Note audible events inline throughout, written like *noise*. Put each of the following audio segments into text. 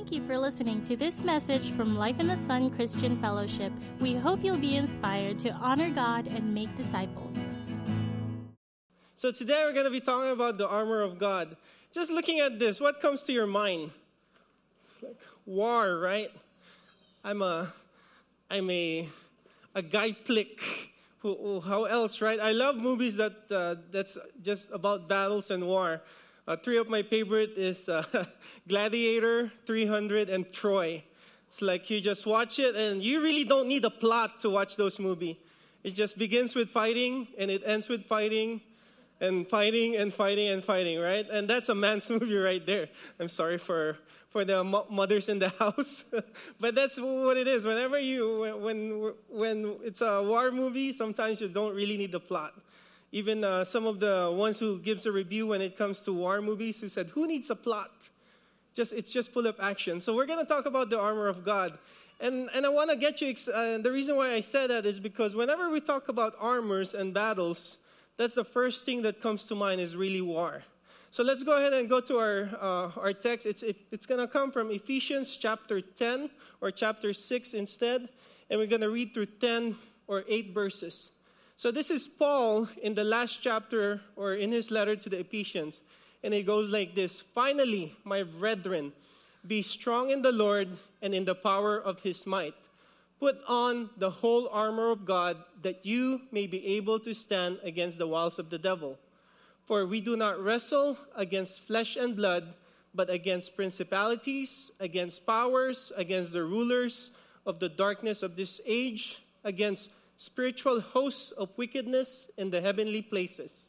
Thank you for listening to this message from Life in the Sun Christian Fellowship. We hope you'll be inspired to honor God and make disciples. So, today we're going to be talking about the armor of God. Just looking at this, what comes to your mind? War, right? I'm a, I'm a, a guy plick. Who, how else, right? I love movies that uh, that's just about battles and war. Uh, three of my favorite is uh, *laughs* Gladiator, 300, and Troy. It's like you just watch it, and you really don't need a plot to watch those movies. It just begins with fighting, and it ends with fighting, and fighting, and fighting, and fighting, right? And that's a man's *laughs* movie right there. I'm sorry for for the mothers in the *laughs* house, but that's what it is. Whenever you when when it's a war movie, sometimes you don't really need the plot even uh, some of the ones who gives a review when it comes to war movies who said who needs a plot? Just it's just pull up action. So we're going to talk about the armor of god. And, and i want to get you uh, the reason why i said that is because whenever we talk about armors and battles that's the first thing that comes to mind is really war. So let's go ahead and go to our, uh, our text. It's, it's going to come from ephesians chapter 10 or chapter 6 instead and we're going to read through 10 or 8 verses so this is Paul in the last chapter or in his letter to the Ephesians. And it goes like this Finally, my brethren, be strong in the Lord and in the power of his might. Put on the whole armor of God that you may be able to stand against the wiles of the devil. For we do not wrestle against flesh and blood, but against principalities, against powers, against the rulers of the darkness of this age, against spiritual hosts of wickedness in the heavenly places.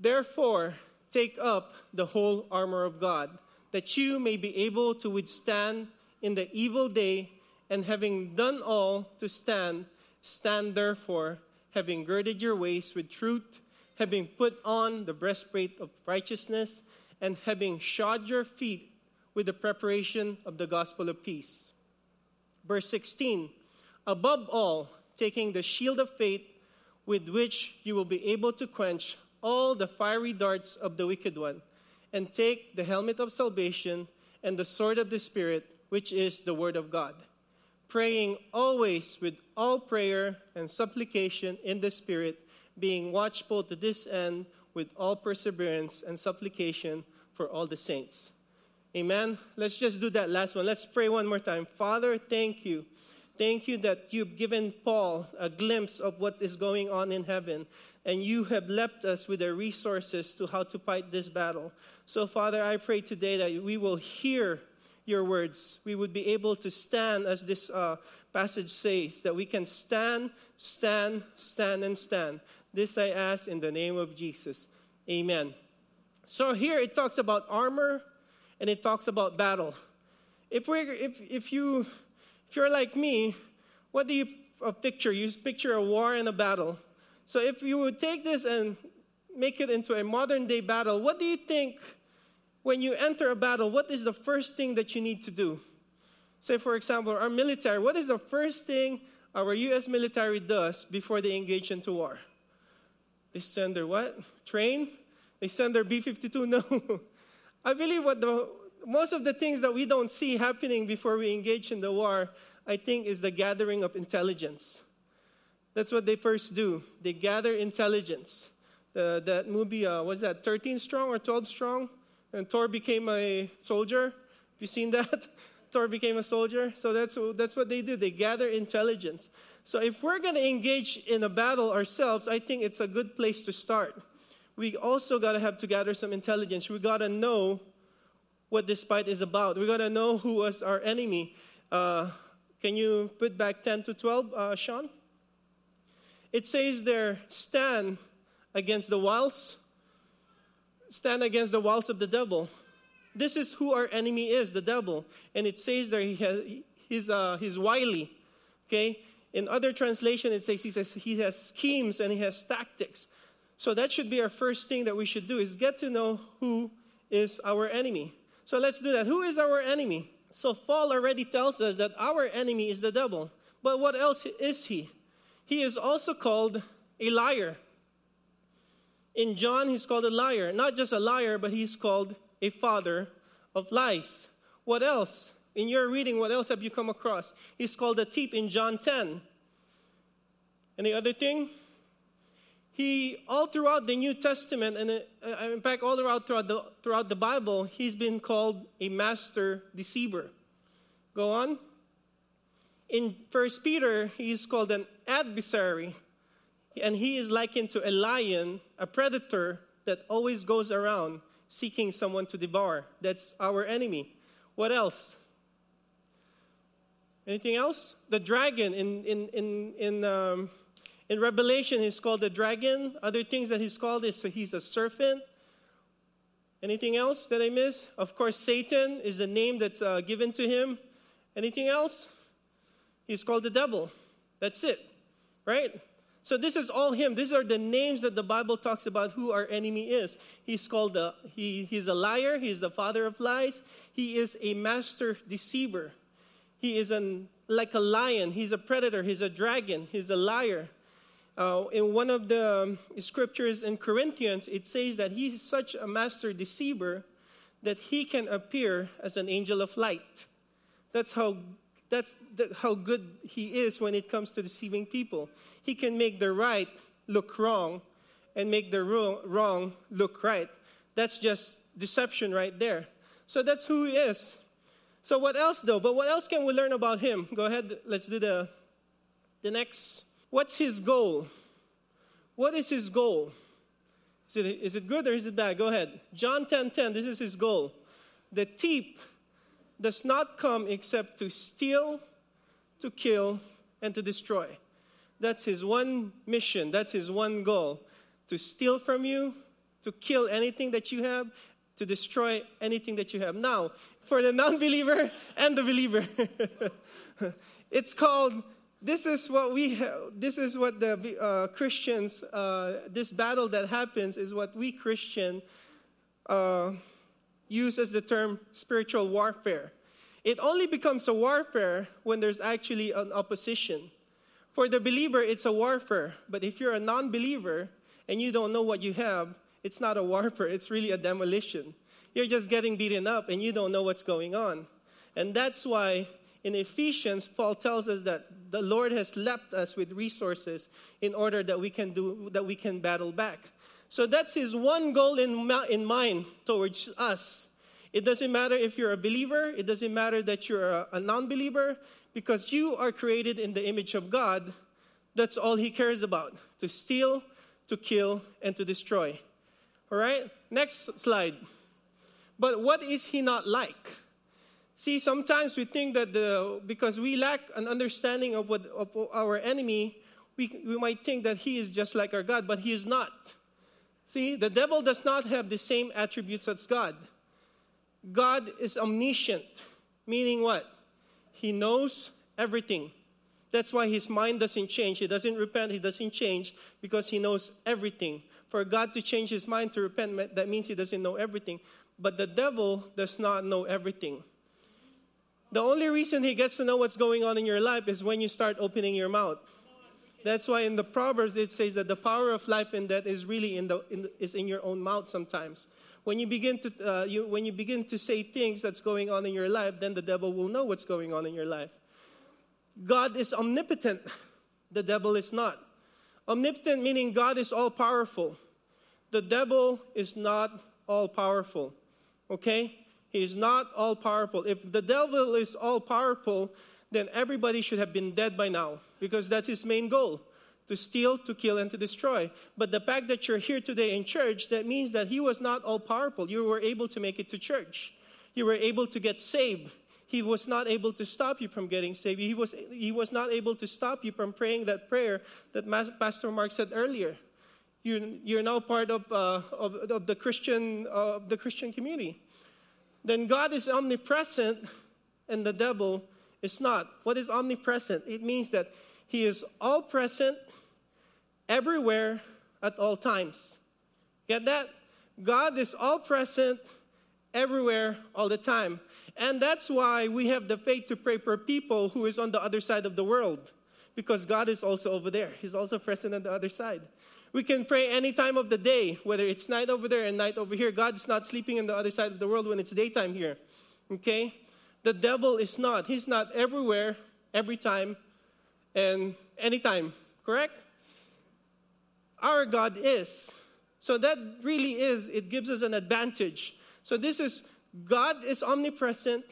Therefore, take up the whole armor of God, that you may be able to withstand in the evil day, and having done all to stand, stand therefore, having girded your waist with truth, having put on the breastplate of righteousness, and having shod your feet with the preparation of the gospel of peace. Verse 16 Above all, taking the shield of faith with which you will be able to quench all the fiery darts of the wicked one, and take the helmet of salvation and the sword of the Spirit, which is the Word of God, praying always with all prayer and supplication in the Spirit, being watchful to this end with all perseverance and supplication for all the saints. Amen. Let's just do that last one. Let's pray one more time. Father, thank you Thank you that you've given Paul a glimpse of what is going on in heaven, and you have left us with the resources to how to fight this battle. So, Father, I pray today that we will hear your words. We would be able to stand, as this uh, passage says, that we can stand, stand, stand, and stand. This I ask in the name of Jesus. Amen. So, here it talks about armor and it talks about battle. If, we if, if you if you're like me, what do you picture? You picture a war and a battle. So if you would take this and make it into a modern day battle, what do you think when you enter a battle? What is the first thing that you need to do? Say, for example, our military, what is the first thing our US military does before they engage into war? They send their what? Train? They send their B 52? *laughs* No. I believe what the most of the things that we don't see happening before we engage in the war, I think, is the gathering of intelligence. That's what they first do. They gather intelligence. Uh, that movie, uh, was that 13 Strong or 12 Strong? And Thor became a soldier. Have you seen *laughs* that? Thor became a soldier. So that's, that's what they do. They gather intelligence. So if we're going to engage in a battle ourselves, I think it's a good place to start. We also got to have to gather some intelligence. We got to know what this fight is about. We got to know who was our enemy. Uh, can you put back 10 to 12, uh, Sean? It says there, stand against the wiles, stand against the wiles of the devil. This is who our enemy is, the devil. And it says there he has, he's, uh, he's wily. Okay? In other translation, it says he says he has schemes and he has tactics. So that should be our first thing that we should do is get to know who is our enemy. So let's do that. Who is our enemy? So Paul already tells us that our enemy is the devil. But what else is he? He is also called a liar. In John, he's called a liar. Not just a liar, but he's called a father of lies. What else? In your reading, what else have you come across? He's called a thief in John 10. Any other thing? He, all throughout the New Testament, and uh, in fact, all throughout, throughout, the, throughout the Bible, he's been called a master deceiver. Go on. In First Peter, he's called an adversary, and he is likened to a lion, a predator that always goes around seeking someone to devour. That's our enemy. What else? Anything else? The dragon in, in, in, in, um, in Revelation, he's called the dragon. Other things that he's called is so he's a serpent. Anything else that I miss? Of course, Satan is the name that's uh, given to him. Anything else? He's called the devil. That's it, right? So this is all him. These are the names that the Bible talks about who our enemy is. He's called the he, he's a liar, he's the father of lies, he is a master deceiver. He is an like a lion, he's a predator, he's a dragon, he's a liar. Uh, in one of the um, scriptures in Corinthians, it says that he's such a master deceiver that he can appear as an angel of light. That's how that's the, how good he is when it comes to deceiving people. He can make the right look wrong and make the wrong look right. That's just deception right there. So that's who he is. So what else though? But what else can we learn about him? Go ahead, let's do the the next. What's his goal? What is his goal? Is it, is it good or is it bad? Go ahead. John 10 10, this is his goal. The thief does not come except to steal, to kill, and to destroy. That's his one mission, that's his one goal to steal from you, to kill anything that you have, to destroy anything that you have. Now, for the non believer *laughs* and the believer, *laughs* it's called this is what we this is what the uh, christians uh, this battle that happens is what we christian uh, use as the term spiritual warfare. It only becomes a warfare when there's actually an opposition. For the believer, it's a warfare. But if you're a non believer and you don't know what you have, it's not a warfare, it's really a demolition. You're just getting beaten up and you don't know what's going on. And that's why in Ephesians, Paul tells us that the Lord has left us with resources in order that we can do that we can battle back. So that's his one goal in, in mind towards us. It doesn't matter if you're a believer, it doesn't matter that you're a, a non believer, because you are created in the image of God. That's all he cares about to steal, to kill, and to destroy. All right? Next slide. But what is he not like? See, sometimes we think that the, because we lack an understanding of, what, of our enemy, we, we might think that he is just like our God, but he is not. See, the devil does not have the same attributes as God. God is omniscient, meaning what? He knows everything. That's why his mind doesn't change. He doesn't repent, he doesn't change because he knows everything. For God to change his mind to repent, that means he doesn't know everything. But the devil does not know everything. The only reason he gets to know what's going on in your life is when you start opening your mouth. That's why in the Proverbs it says that the power of life and death is really in the, in is in your own mouth sometimes. When you begin to uh, you, when you begin to say things that's going on in your life, then the devil will know what's going on in your life. God is omnipotent. *laughs* The devil is not. Omnipotent meaning God is all powerful. The devil is not all powerful. Okay? He is not all powerful. If the devil is all powerful, then everybody should have been dead by now because that's his main goal to steal, to kill, and to destroy. But the fact that you're here today in church, that means that he was not all powerful. You were able to make it to church, you were able to get saved. He was not able to stop you from getting saved. He was, he was not able to stop you from praying that prayer that Pastor Mark said earlier. You, you're now part of, uh, of, of, the Christian, uh, the Christian community. Then God is omnipresent and the devil is not. What is omnipresent? It means that He is all present, everywhere, at all times. Get that? God is all present, everywhere, all the time. And that's why we have the faith to pray for people who is on the other side of the world. Because God is also over there. He's also present on the other side. We can pray any time of the day, whether it's night over there and night over here. God is not sleeping on the other side of the world when it's daytime here. Okay? The devil is not. He's not everywhere, every time, and anytime, correct? Our God is. So that really is, it gives us an advantage. So this is God is omnipresent,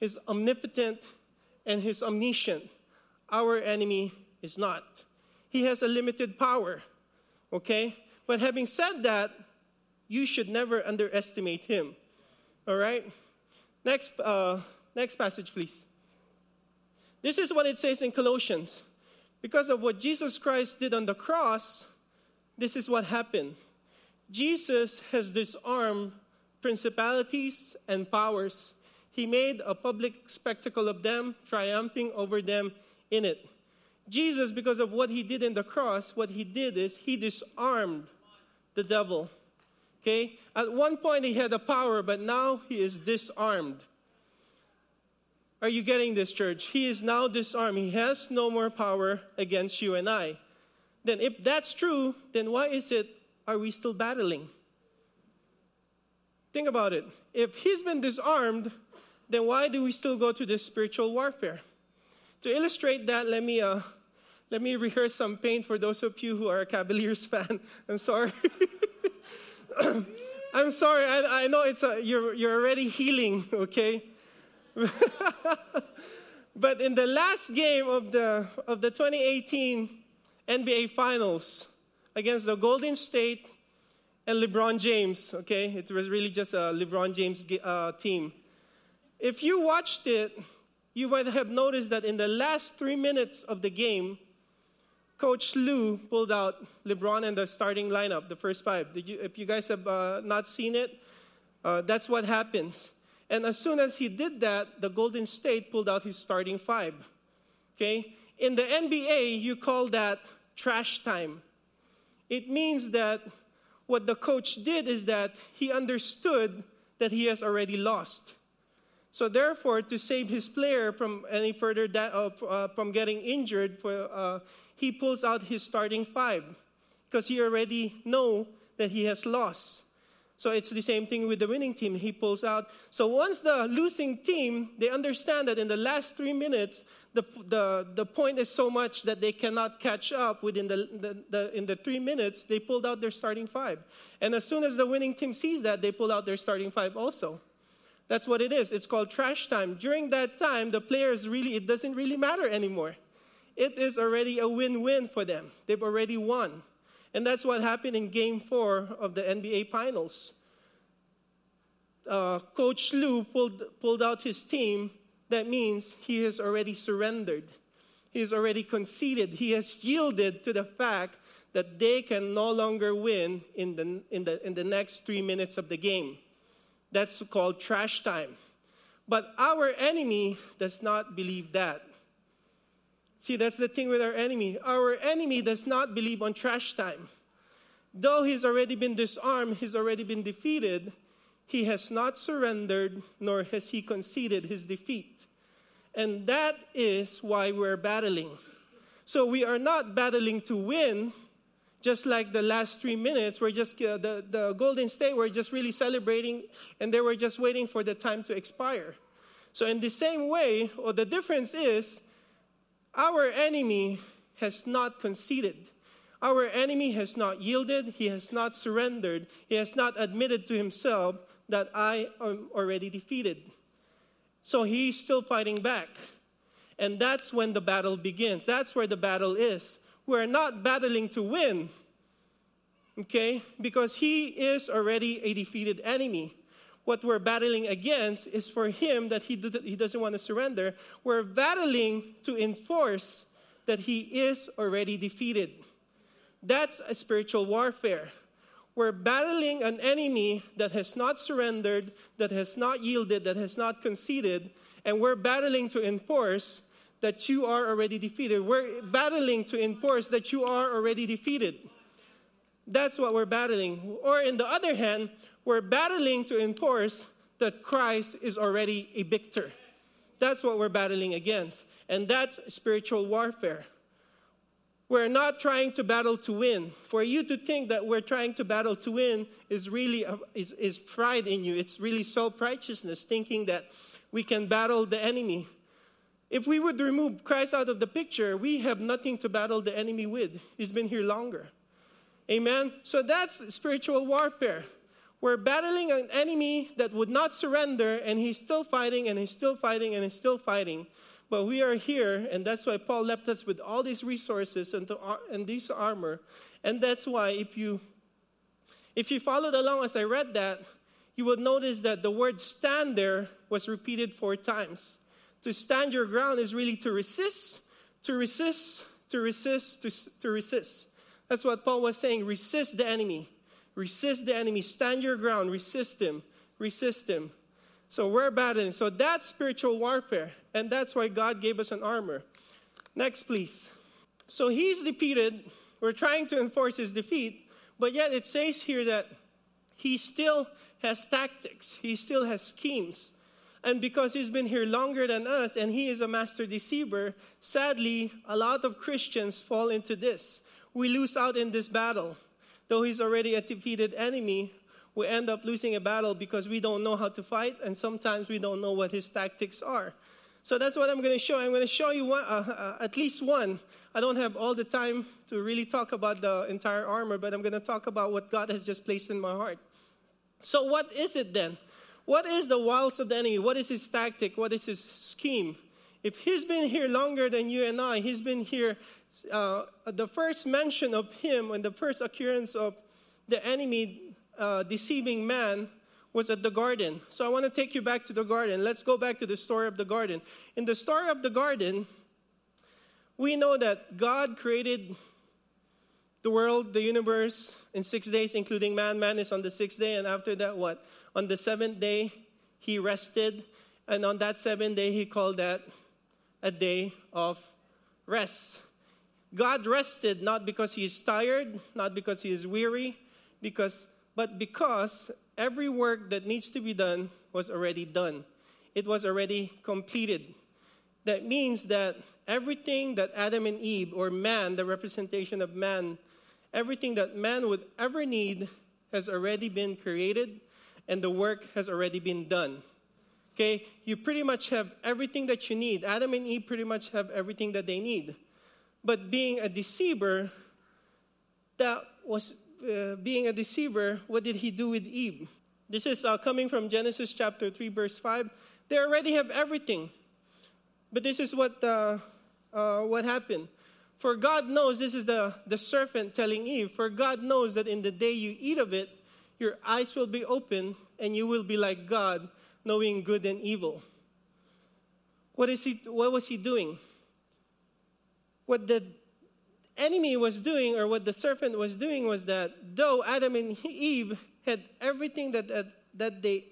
He's omnipotent, and He's omniscient. Our enemy is not. He has a limited power, okay? But having said that, you should never underestimate Him, all right? Next, uh, next passage, please. This is what it says in Colossians. Because of what Jesus Christ did on the cross, this is what happened. Jesus has disarmed principalities and powers. He made a public spectacle of them, triumphing over them in it. Jesus, because of what he did in the cross, what he did is he disarmed the devil. Okay? At one point he had the power, but now he is disarmed. Are you getting this, church? He is now disarmed. He has no more power against you and I. Then, if that's true, then why is it are we still battling? Think about it. If he's been disarmed, then why do we still go to this spiritual warfare? To illustrate that, let me uh, let me rehearse some pain for those of you who are a Cavaliers *laughs* fan. I'm sorry. *coughs* I'm sorry. I, I know it's a, you're you're already healing, okay? *laughs* but in the last game of the, of the 2018 NBA Finals against the Golden State and LeBron James, okay, it was really just a LeBron James uh, team. If you watched it, you might have noticed that in the last three minutes of the game, Coach Lue pulled out LeBron and the starting lineup, the first five. You, if you guys have uh, not seen it, uh, that's what happens. And as soon as he did that, the Golden State pulled out his starting five. Okay? In the NBA, you call that trash time. It means that what the coach did is that he understood that he has already lost. So therefore, to save his player from any further da- uh, uh, from getting injured, for, uh, he pulls out his starting five because he already know that he has lost. So it's the same thing with the winning team. He pulls out. So once the losing team, they understand that in the last three minutes, the, the, the point is so much that they cannot catch up within the, the, the, in the three minutes, they pulled out their starting five. And as soon as the winning team sees that, they pull out their starting five also. That's what it is. It's called trash time. During that time, the players really, it doesn't really matter anymore. It is already a win win for them. They've already won. And that's what happened in game four of the NBA Finals. Uh, Coach Lue pulled, pulled out his team. That means he has already surrendered. He has already conceded. He has yielded to the fact that they can no longer win in the, in the, in the next three minutes of the game. That's called trash time. But our enemy does not believe that. See, that's the thing with our enemy. Our enemy does not believe on trash time. Though he's already been disarmed, he's already been defeated, he has not surrendered, nor has he conceded his defeat. And that is why we're battling. So we are not battling to win, just like the last three minutes. We're just, uh, the, the Golden State were just really celebrating, and they were just waiting for the time to expire. So, in the same way, or the difference is, our enemy has not conceded. Our enemy has not yielded. He has not surrendered. He has not admitted to himself that I am already defeated. So he's still fighting back. And that's when the battle begins. That's where the battle is. We're not battling to win, okay? Because he is already a defeated enemy what we're battling against is for him that he, he doesn't want to surrender. We're battling to enforce that he is already defeated. That's a spiritual warfare. We're battling an enemy that has not surrendered, that has not yielded, that has not conceded, and we're battling to enforce that you are already defeated. We're battling to enforce that you are already defeated. That's what we're battling. Or, in the other hand, we're battling to enforce that Christ is already a victor. That's what we're battling against. And that's spiritual warfare. We're not trying to battle to win. For you to think that we're trying to battle to win is really a, is, is pride in you. It's really self righteousness, thinking that we can battle the enemy. If we would remove Christ out of the picture, we have nothing to battle the enemy with. He's been here longer. Amen? So that's spiritual warfare. We're battling an enemy that would not surrender, and he's still fighting, and he's still fighting, and he's still fighting. But we are here, and that's why Paul left us with all these resources and, to, and this armor. And that's why if you if you followed along as I read that, you would notice that the word stand there was repeated four times. To stand your ground is really to resist, to resist, to resist, to, to resist. That's what Paul was saying. Resist the enemy. Resist the enemy. Stand your ground. Resist him. Resist him. So we're battling. So that's spiritual warfare. And that's why God gave us an armor. Next, please. So he's defeated. We're trying to enforce his defeat. But yet it says here that he still has tactics, he still has schemes. And because he's been here longer than us and he is a master deceiver, sadly, a lot of Christians fall into this we lose out in this battle. Though he's already a defeated enemy, we end up losing a battle because we don't know how to fight, and sometimes we don't know what his tactics are. So that's what I'm going to show. I'm going to show you one, uh, uh, at least one. I don't have all the time to really talk about the entire armor, but I'm going to talk about what God has just placed in my heart. So, what is it then? What is the wiles of the enemy? What is his tactic? What is his scheme? If he's been here longer than you and I, he's been here uh, the first mention of him and the first occurrence of the enemy uh, deceiving man was at the garden. So I want to take you back to the garden. Let's go back to the story of the garden. In the story of the garden, we know that God created the world, the universe, in six days, including man. Man is on the sixth day, and after that, what? On the seventh day, he rested, and on that seventh day, he called that a day of rest. God rested not because he is tired, not because he is weary, because, but because every work that needs to be done was already done. It was already completed. That means that everything that Adam and Eve, or man, the representation of man, everything that man would ever need has already been created and the work has already been done. Okay, you pretty much have everything that you need. Adam and Eve pretty much have everything that they need. But being a deceiver, that was uh, being a deceiver, what did he do with Eve? This is uh, coming from Genesis chapter 3, verse 5. They already have everything. But this is what, uh, uh, what happened. For God knows, this is the, the serpent telling Eve, for God knows that in the day you eat of it, your eyes will be open and you will be like God, knowing good and evil. What, is he, what was he doing? what the enemy was doing, or what the serpent was doing, was that though Adam and Eve had everything that, that, that, they,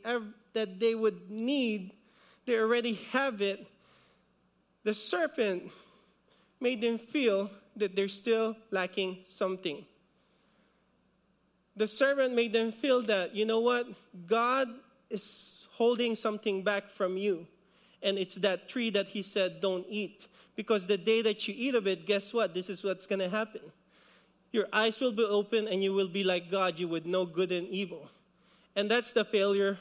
that they would need, they already have it, the serpent made them feel that they're still lacking something. The serpent made them feel that, you know what? God is holding something back from you. And it's that tree that he said, don't eat. Because the day that you eat of it, guess what? This is what's going to happen. Your eyes will be open and you will be like God. You would know good and evil. And that's the failure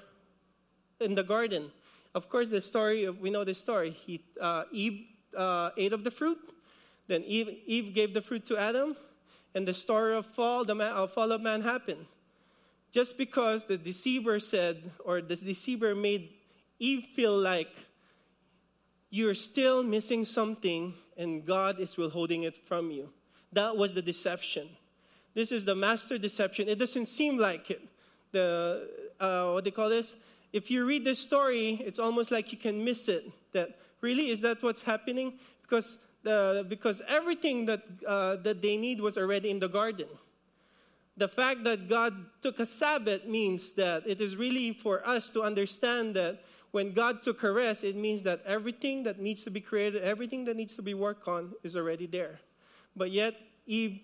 in the garden. Of course, the story, we know the story. He, uh, Eve uh, ate of the fruit. Then Eve, Eve, gave the fruit to Adam. And the story of fall, the man, fall of man happened. Just because the deceiver said, or the deceiver made Eve feel like you're still missing something and God is withholding it from you. That was the deception. This is the master deception. It doesn't seem like it. The uh, what they call this? If you read this story, it's almost like you can miss it. That really is that what's happening? Because the because everything that uh, that they need was already in the garden. The fact that God took a Sabbath means that it is really for us to understand that when God took a rest, it means that everything that needs to be created, everything that needs to be worked on is already there. But yet, Eve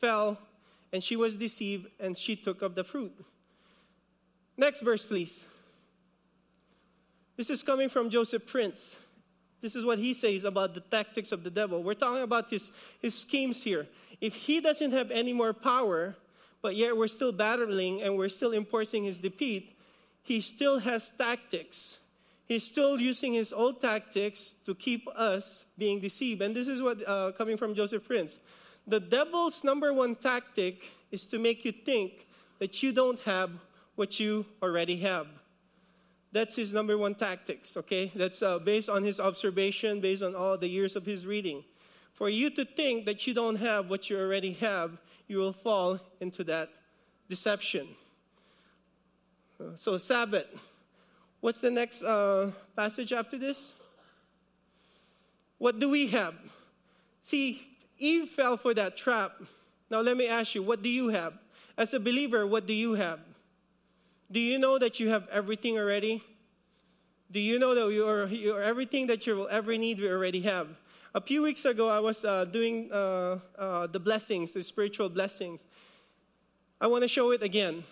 fell and she was deceived and she took of the fruit. Next verse, please. This is coming from Joseph Prince. This is what he says about the tactics of the devil. We're talking about his, his schemes here. If he doesn't have any more power, but yet we're still battling and we're still enforcing his defeat, he still has tactics He's still using his old tactics to keep us being deceived. And this is what uh, coming from Joseph Prince. The devil's number one tactic is to make you think that you don't have what you already have. That's his number one tactics, okay? That's uh, based on his observation, based on all the years of his reading. For you to think that you don't have what you already have, you will fall into that deception. So, Sabbath. What's the next uh, passage after this? What do we have? See, Eve fell for that trap. Now, let me ask you, what do you have? As a believer, what do you have? Do you know that you have everything already? Do you know that everything that you will ever need, we already have? A few weeks ago, I was uh, doing uh, uh, the blessings, the spiritual blessings. I want to show it again.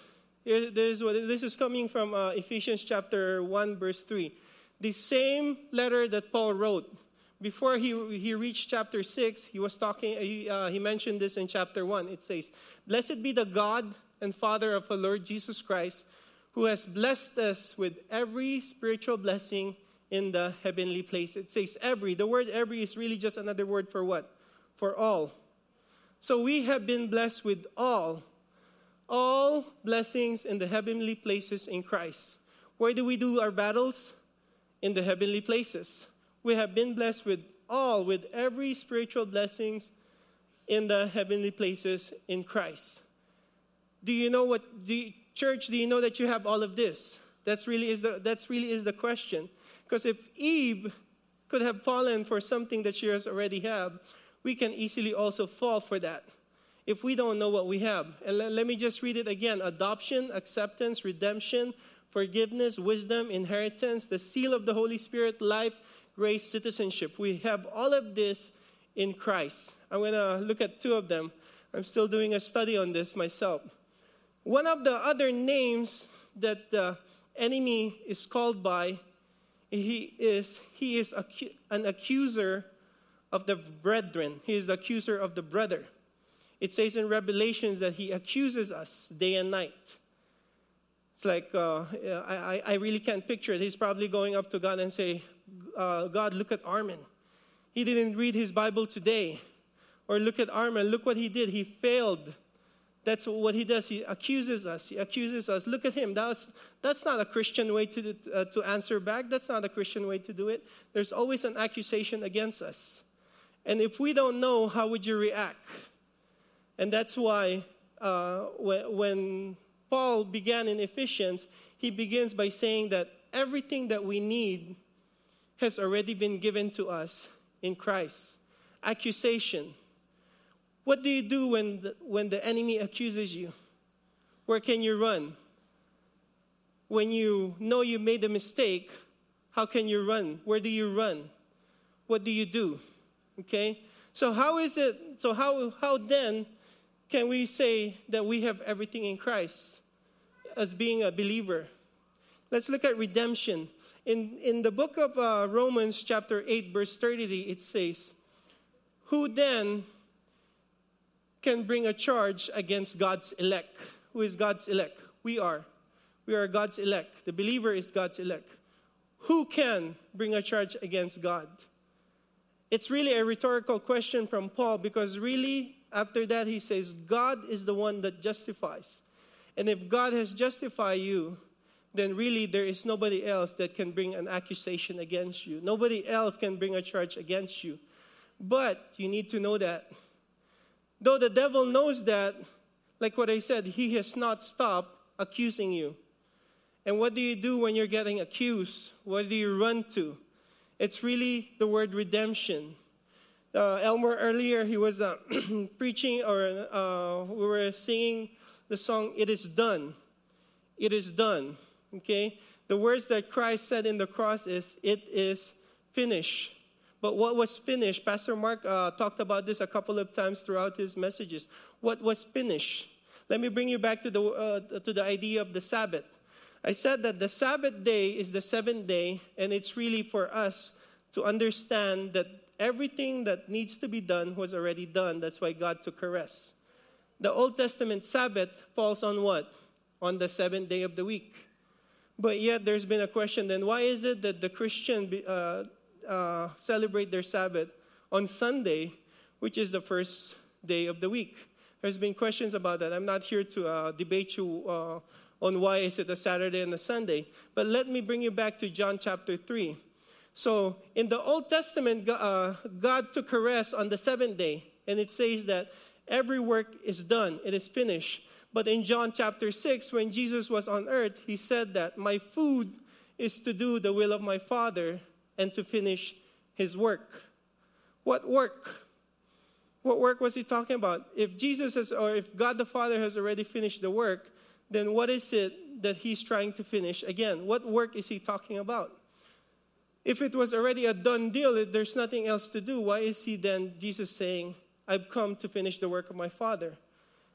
Here, this, this is coming from uh, Ephesians chapter 1, verse 3. The same letter that Paul wrote. Before he, he reached chapter 6, he was talking, he, uh, he mentioned this in chapter 1. It says, Blessed be the God and Father of our Lord Jesus Christ who has blessed us with every spiritual blessing in the heavenly place. It says every. The word every is really just another word for what? For all. So we have been blessed with all. All blessings in the heavenly places in Christ. Where do we do our battles? In the heavenly places. We have been blessed with all, with every spiritual blessings in the heavenly places in Christ. Do you know what? the Church, do you know that you have all of this? That's really is the, that's really is the question. Because if Eve could have fallen for something that she has already have, we can easily also fall for that if we don't know what we have. And let, let me just read it again adoption, acceptance, redemption, forgiveness, wisdom, inheritance, the seal of the Holy Spirit, life, grace, citizenship. We have all of this in Christ. I'm going to look at two of them. I'm still doing a study on this myself. One of the other names that the enemy is called by, he is, he is acu- an accuser of the brethren. He is the accuser of the brother. It says in Revelations that he accuses us day and night. It's like, uh, I, I really can't picture it. He's probably going up to God and say, uh, God, look at Armin. He didn't read his Bible today. Or look at Armin, look what he did. He failed that's what he does. He accuses us. He accuses us. Look at him. That's, that's not a Christian way to, uh, to answer back. That's not a Christian way to do it. There's always an accusation against us. And if we don't know, how would you react? And that's why uh, when, when Paul began in Ephesians, he begins by saying that everything that we need has already been given to us in Christ. Accusation what do you do when the, when the enemy accuses you? Where can you run? When you know you made a mistake, how can you run? Where do you run? What do you do? Okay? So how is it so how how then can we say that we have everything in Christ as being a believer? Let's look at redemption. In, in the book of uh, Romans, chapter 8, verse 30, it says, Who then can bring a charge against God's elect. Who is God's elect? We are. We are God's elect. The believer is God's elect. Who can bring a charge against God? It's really a rhetorical question from Paul because, really, after that, he says, God is the one that justifies. And if God has justified you, then really there is nobody else that can bring an accusation against you. Nobody else can bring a charge against you. But you need to know that Though the devil knows that, like what I said, he has not stopped accusing you. And what do you do when you're getting accused? What do you run to? It's really the word redemption. Uh, Elmer earlier, he was uh, *clears throat* preaching, or uh, we were singing the song, It is Done. It is done. Okay? The words that Christ said in the cross is, It is finished. But what was finished, Pastor Mark uh, talked about this a couple of times throughout his messages. What was finished? Let me bring you back to the, uh, to the idea of the Sabbath. I said that the Sabbath day is the seventh day, and it's really for us to understand that everything that needs to be done was already done. That's why God took a rest. The Old Testament Sabbath falls on what? On the seventh day of the week. But yet, there's been a question then why is it that the Christian uh, uh, celebrate their Sabbath on Sunday, which is the first day of the week? There's been questions about that. I'm not here to uh, debate you uh, on why is it a Saturday and a Sunday, but let me bring you back to John chapter 3. So, in the Old Testament, uh, God took a rest on the seventh day, and it says that every work is done, it is finished. But in John chapter 6, when Jesus was on earth, he said that my food is to do the will of my Father and to finish his work. What work? What work was he talking about? If Jesus has, or if God the Father has already finished the work, then what is it that he's trying to finish again? What work is he talking about? If it was already a done deal, there's nothing else to do, why is he then, Jesus saying, I've come to finish the work of my Father?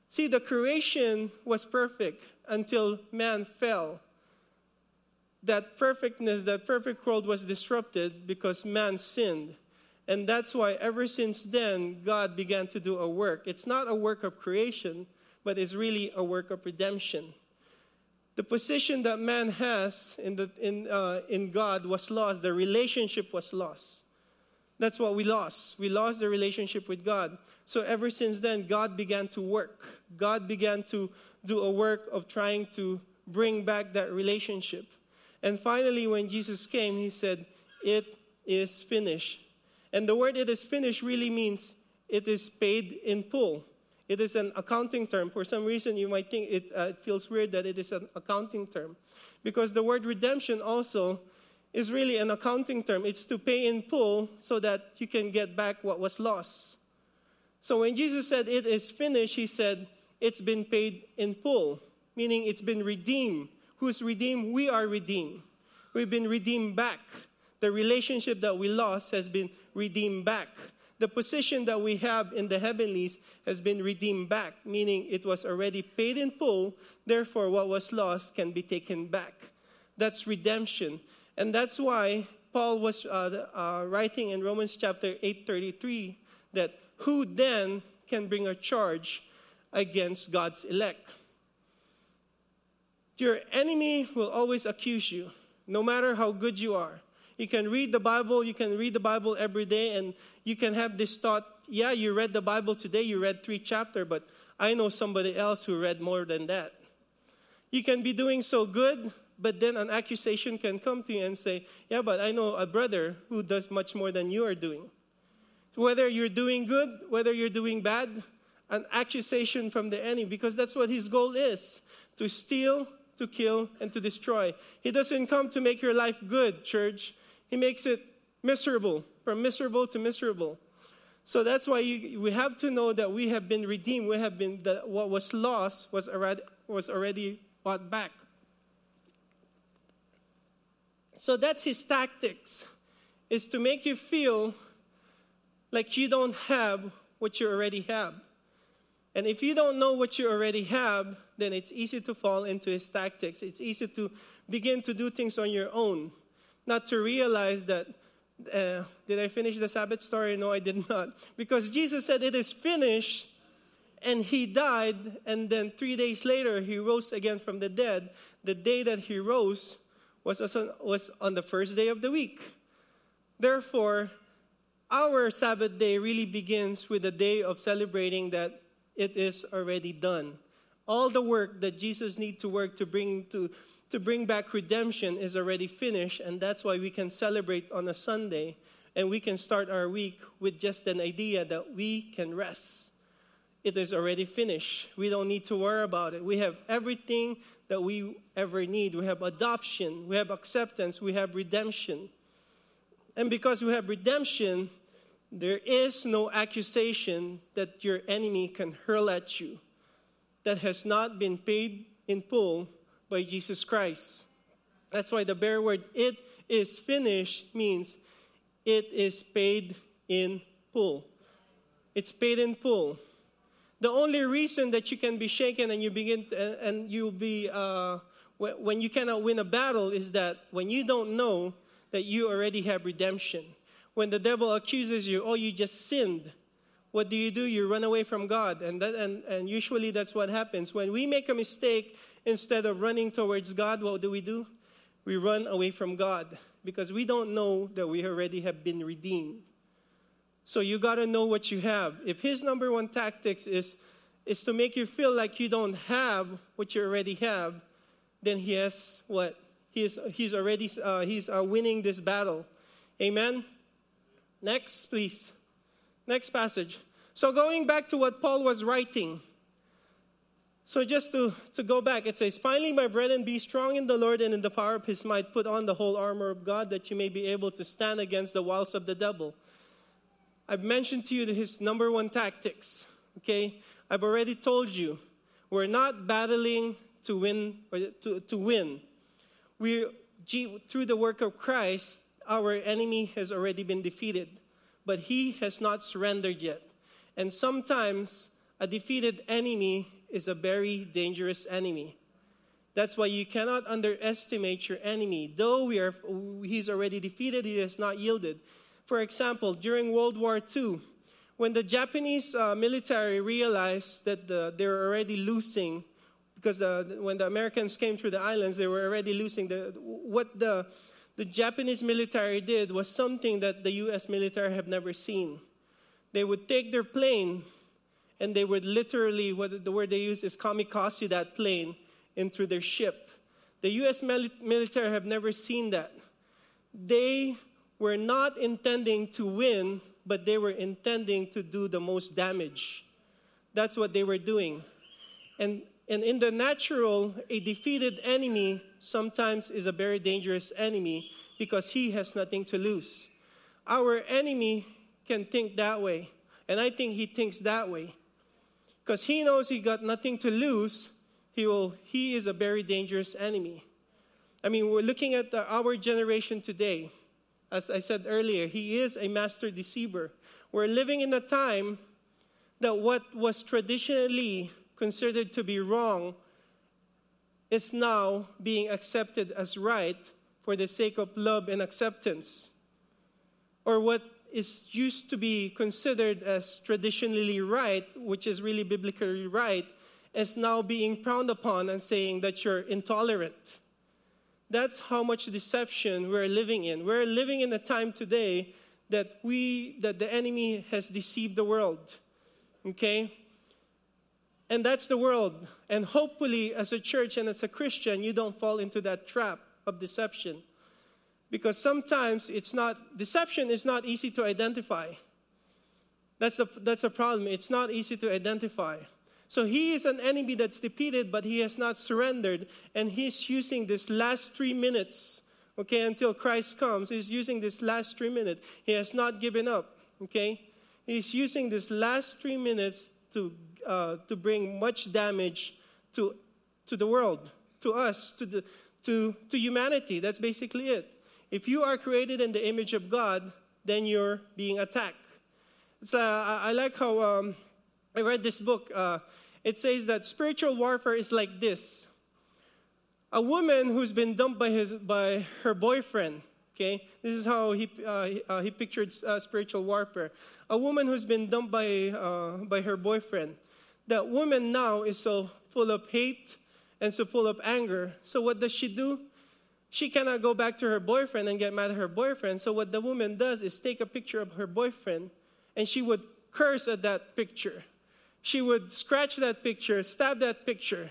See, the creation was perfect until man fell. That perfectness, that perfect world was disrupted because man sinned. And that's why ever since then, God began to do a work. It's not a work of creation, but it's really a work of redemption. The position that man has in, the, in, uh, in God was lost, the relationship was lost. That's what we lost. We lost the relationship with God. So ever since then, God began to work. God began to do a work of trying to bring back that relationship. And finally, when Jesus came, he said, It is finished. And the word it is finished really means it is paid in full. It is an accounting term. For some reason, you might think it, uh, it feels weird that it is an accounting term. Because the word redemption also is really an accounting term. It's to pay in full so that you can get back what was lost. So when Jesus said it is finished, he said it's been paid in full, meaning it's been redeemed. Who's redeemed? We are redeemed. We've been redeemed back. The relationship that we lost has been redeemed back. The position that we have in the heavenlies has been redeemed back, meaning it was already paid in full. Therefore, what was lost can be taken back. That's redemption. And that's why Paul was uh, uh, writing in Romans chapter 8:33 that who then can bring a charge against God's elect? Your enemy will always accuse you, no matter how good you are. You can read the Bible, you can read the Bible every day, and you can have this thought yeah, you read the Bible today, you read three chapters, but I know somebody else who read more than that. You can be doing so good, but then an accusation can come to you and say, Yeah, but I know a brother who does much more than you are doing. Whether you're doing good, whether you're doing bad, an accusation from the enemy, because that's what his goal is to steal, to kill, and to destroy. He doesn't come to make your life good, church. He makes it miserable, from miserable to miserable. So that's why you, we have to know that we have been redeemed. We have been that what was lost was already was already bought back. So that's his tactics, is to make you feel like you don't have what you already have. And if you don't know what you already have, then it's easy to fall into his tactics. It's easy to begin to do things on your own, not to realize that. Uh, did I finish the Sabbath story? No, I did not. Because Jesus said, It is finished, and he died, and then three days later, he rose again from the dead. The day that he rose, was, on, was on the first day of the week. Therefore, our Sabbath day really begins with the day of celebrating that it is already done. All the work that Jesus needs to work to bring to to bring back redemption is already finished, and that's why we can celebrate on a Sunday and we can start our week with just an idea that we can rest. It is already finished. We don't need to worry about it. We have everything that we ever need. We have adoption, we have acceptance, we have redemption. And because we have redemption, there is no accusation that your enemy can hurl at you that has not been paid in full by Jesus Christ. That's why the bare word, it is finished, means it is paid in full. It's paid in full the only reason that you can be shaken and you begin to, and you'll be uh, when you cannot win a battle is that when you don't know that you already have redemption when the devil accuses you oh you just sinned what do you do you run away from god and that and, and usually that's what happens when we make a mistake instead of running towards god what do we do we run away from God because we don't know that we already have been redeemed. So you got to know what you have. If his number one tactics is is to make you feel like you don't have what you already have, then he has what? He is, he's already uh, he's uh, winning this battle. Amen. Next, please. Next passage. So going back to what Paul was writing. So just to, to go back, it says, Finally, my brethren, be strong in the Lord and in the power of his might. Put on the whole armor of God that you may be able to stand against the wiles of the devil. I've mentioned to you that his number one tactics. Okay? I've already told you, we're not battling to win or to, to win. We through the work of Christ, our enemy has already been defeated, but he has not surrendered yet. And sometimes a defeated enemy is a very dangerous enemy. That's why you cannot underestimate your enemy. Though we are, he's already defeated, he has not yielded. For example, during World War II, when the Japanese uh, military realized that the, they were already losing, because uh, when the Americans came through the islands, they were already losing. The, what the, the Japanese military did was something that the US military have never seen. They would take their plane and they would literally, what the word they use is kamikaze that plane into their ship. The US military have never seen that. They were not intending to win, but they were intending to do the most damage. That's what they were doing. And, and in the natural, a defeated enemy sometimes is a very dangerous enemy because he has nothing to lose. Our enemy can think that way, and I think he thinks that way. Because he knows he got nothing to lose, he, will, he is a very dangerous enemy. I mean, we're looking at the, our generation today as I said earlier, he is a master deceiver. We're living in a time that what was traditionally considered to be wrong is now being accepted as right for the sake of love and acceptance. Or what is used to be considered as traditionally right, which is really biblically right, is now being frowned upon and saying that you're intolerant. That's how much deception we're living in. We're living in a time today that we that the enemy has deceived the world. Okay? And that's the world. And hopefully as a church and as a Christian, you don't fall into that trap of deception. Because sometimes it's not deception is not easy to identify. That's a, that's a problem. It's not easy to identify. So he is an enemy that's defeated, but he has not surrendered. And he's using this last three minutes, okay, until Christ comes. He's using this last three minutes. He has not given up, okay? He's using this last three minutes to, uh, to bring much damage to, to the world, to us, to, the, to, to humanity. That's basically it. If you are created in the image of God, then you're being attacked. It's, uh, I like how um, I read this book. Uh, it says that spiritual warfare is like this a woman who's been dumped by, his, by her boyfriend. Okay, this is how he, uh, uh, he pictured uh, spiritual warfare. A woman who's been dumped by, uh, by her boyfriend. That woman now is so full of hate and so full of anger. So, what does she do? She cannot go back to her boyfriend and get mad at her boyfriend. So, what the woman does is take a picture of her boyfriend and she would curse at that picture she would scratch that picture, stab that picture.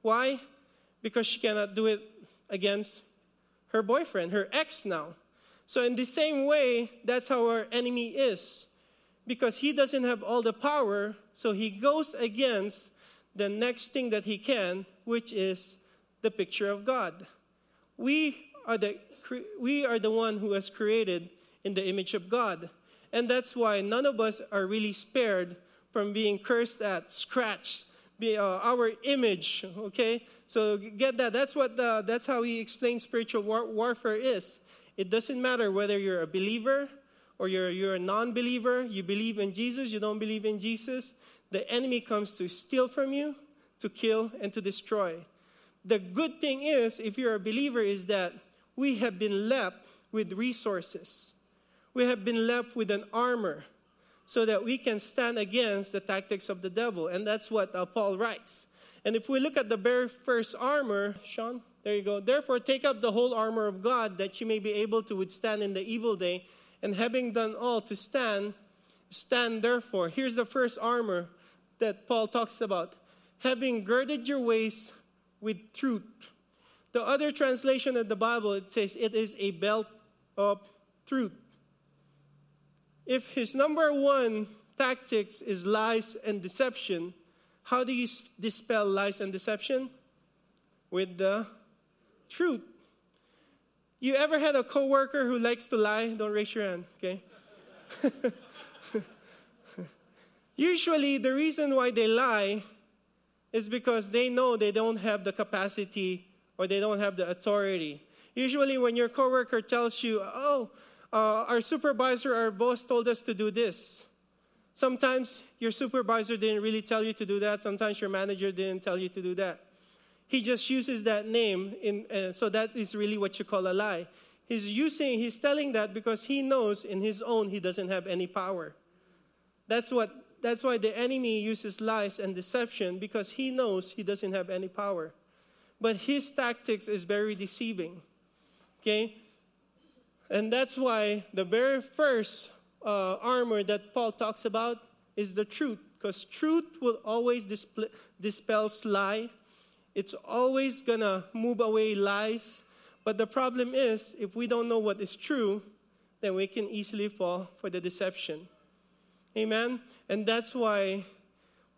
Why? Because she cannot do it against her boyfriend, her ex now. So, in the same way, that's how our enemy is. Because he doesn't have all the power, so he goes against the next thing that he can, which is the picture of God. We are the, we are the one who has created in the image of God. And that's why none of us are really spared from being cursed at, scratched, be, uh, our image. Okay, so get that. That's what. The, that's how he explains spiritual war- warfare is. It doesn't matter whether you're a believer or you're you're a non-believer. You believe in Jesus. You don't believe in Jesus. The enemy comes to steal from you, to kill, and to destroy. The good thing is, if you're a believer, is that we have been left with resources. We have been left with an armor so that we can stand against the tactics of the devil. And that's what uh, Paul writes. And if we look at the very first armor, Sean, There you go. Therefore, take up the whole armor of God that you may be able to withstand in the evil day, and having done all to stand, stand therefore. Here's the first armor that Paul talks about having girded your waist with truth. The other translation of the Bible it says it is a belt of truth. If his number one tactics is lies and deception, how do you dispel lies and deception? With the truth. You ever had a coworker who likes to lie? Don't raise your hand, okay? *laughs* Usually, the reason why they lie is because they know they don't have the capacity or they don't have the authority. Usually, when your coworker tells you, "Oh, uh, our supervisor, our boss told us to do this," sometimes your supervisor didn't really tell you to do that. Sometimes your manager didn't tell you to do that. He just uses that name, in, uh, so that is really what you call a lie. He's using, he's telling that because he knows in his own he doesn't have any power. That's what that's why the enemy uses lies and deception because he knows he doesn't have any power. But his tactics is very deceiving. Okay? And that's why the very first uh, armor that Paul talks about is the truth, because truth will always display, dispel lie. It's always gonna move away lies. But the problem is, if we don't know what is true, then we can easily fall for the deception. Amen? And that's why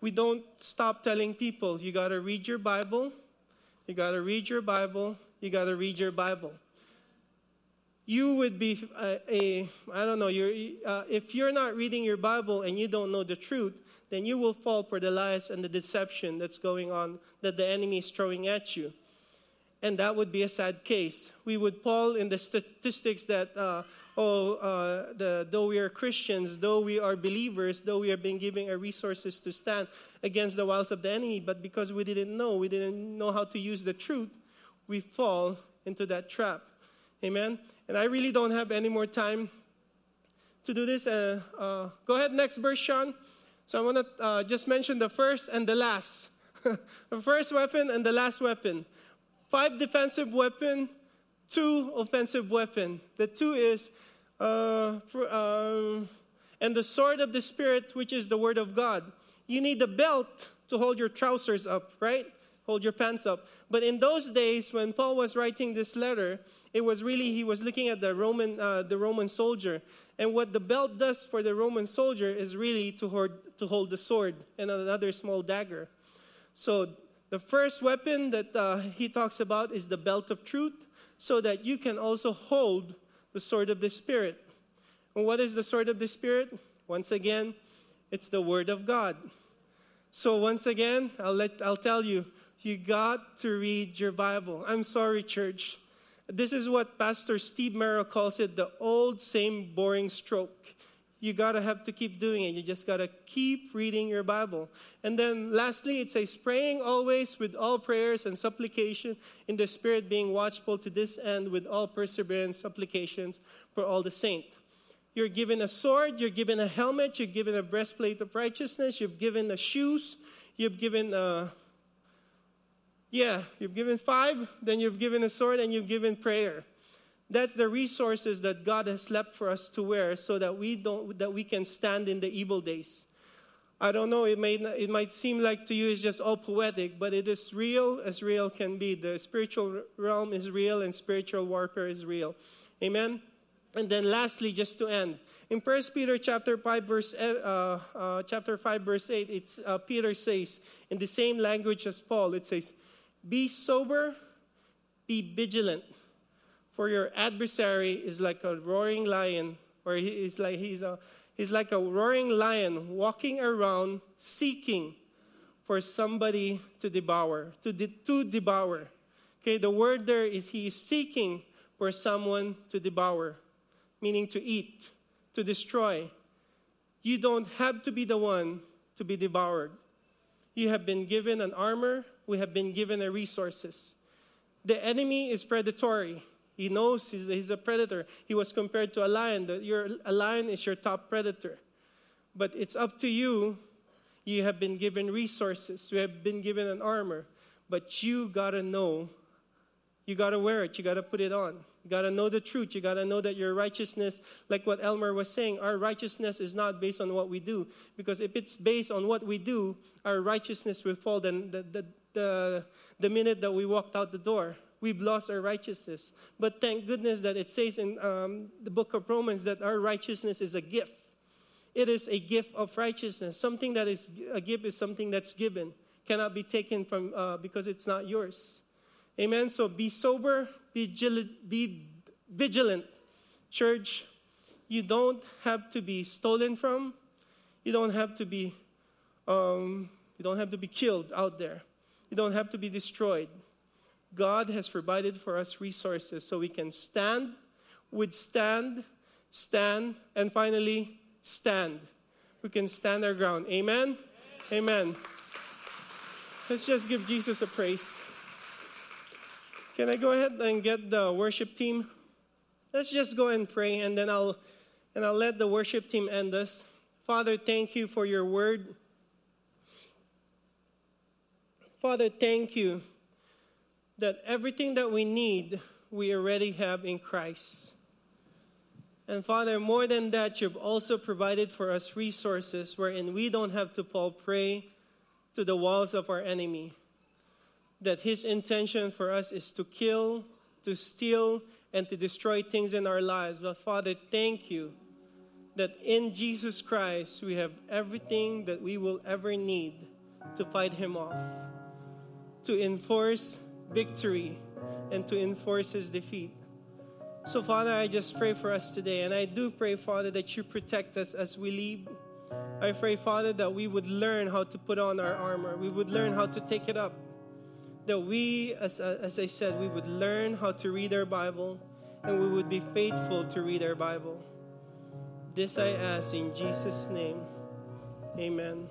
we don't stop telling people you got to read your Bible, you got to read your Bible, you got to read your Bible. You would be a, a I don't know, you're, uh, if you're not reading your Bible and you don't know the truth, then you will fall for the lies and the deception that's going on, that the enemy is throwing at you. And that would be a sad case. We would fall in the statistics that uh, oh, uh, the, though we are Christians, though we are believers, though we have been given our resources to stand against the wiles of the enemy, but because we didn't know, we didn't know how to use the truth, we fall into that trap. Amen? And I really don't have any more time to do this. Uh, uh, go ahead, next verse, Sean. So I want to uh, just mention the first and the last. *laughs* the first weapon and the last weapon. Five defensive weapon two offensive weapon. The two is, uh, for, um, and the sword of the Spirit, which is the word of God. You need the belt to hold your trousers up, right? Hold your pants up. But in those days, when Paul was writing this letter, it was really he was looking at the Roman uh, the Roman soldier, and what the belt does for the Roman soldier is really to hold to hold the sword and another small dagger. So the first weapon that uh, he talks about is the belt of truth so that you can also hold the sword of the Spirit. And what is the sword of the Spirit? Once again, it's the Word of God. So once again, I'll, let, I'll tell you, you got to read your Bible. I'm sorry, church. This is what Pastor Steve Merrill calls it the old, same, boring stroke you gotta have to keep doing it. You just gotta keep reading your Bible. And then lastly, it says, praying always with all prayers and supplication in the Spirit, being watchful to this end with all perseverance, supplications for all the saints. You're given a sword, you're given a helmet, you're given a breastplate of righteousness, you've given a shoes, you've given a yeah, you've given five, then you've given a sword, and you've given prayer. That's the resources that God has left for us to wear so that we, don't, that we can stand in the evil days. I don't know, it, may, it might seem like to you it's just all poetic, but it is real as real can be. The spiritual realm is real and spiritual warfare is real. Amen? And then lastly, just to end, in 1 Peter chapter 5, verse, uh, uh, chapter 5, verse 8, it's, uh, Peter says, in the same language as Paul, it says, Be sober, be vigilant. For your adversary is like a roaring lion, or he is like he's a he's like a roaring lion walking around seeking for somebody to devour, to, de- to devour. Okay, the word there is he is seeking for someone to devour, meaning to eat, to destroy. You don't have to be the one to be devoured. You have been given an armor, we have been given the resources. The enemy is predatory. He knows he's, he's a predator. He was compared to a lion. That your, a lion is your top predator. But it's up to you. You have been given resources, you have been given an armor, but you got to know You got to wear it, you got to put it on. You got to know the truth. You got to know that your righteousness, like what Elmer was saying, our righteousness is not based on what we do. Because if it's based on what we do, our righteousness will fall then the, the, the, the minute that we walked out the door. We've lost our righteousness. But thank goodness that it says in um, the book of Romans that our righteousness is a gift. It is a gift of righteousness. Something that is a gift is something that's given, cannot be taken from uh, because it's not yours. Amen. So be sober, be vigilant, be vigilant. Church, you don't have to be stolen from. You don't have to be um, you don't have to be killed out there. You don't have to be destroyed. God has provided for us resources so we can stand, withstand, stand, and finally stand. We can stand our ground. Amen? Amen. Amen. Let's just give Jesus a praise. Can I go ahead and get the worship team? Let's just go and pray and then I'll and I'll let the worship team end us. Father, thank you for your word. Father, thank you that everything that we need, we already have in Christ. And Father, more than that, you've also provided for us resources wherein we don't have to fall prey to the walls of our enemy. That his intention for us is to kill, to steal, and to destroy things in our lives. But Father, thank you that in Jesus Christ we have everything that we will ever need to fight him off, to enforce victory, and to enforce his defeat. So, Father, I just pray for us today. And I do pray, Father, that you protect us as we leave. I pray, Father, that we would learn how to put on our armor. We would learn how to take it up. That we, as, as I said, we would learn how to read our Bible and we would be faithful to read our Bible. This I ask in Jesus' name. Amen.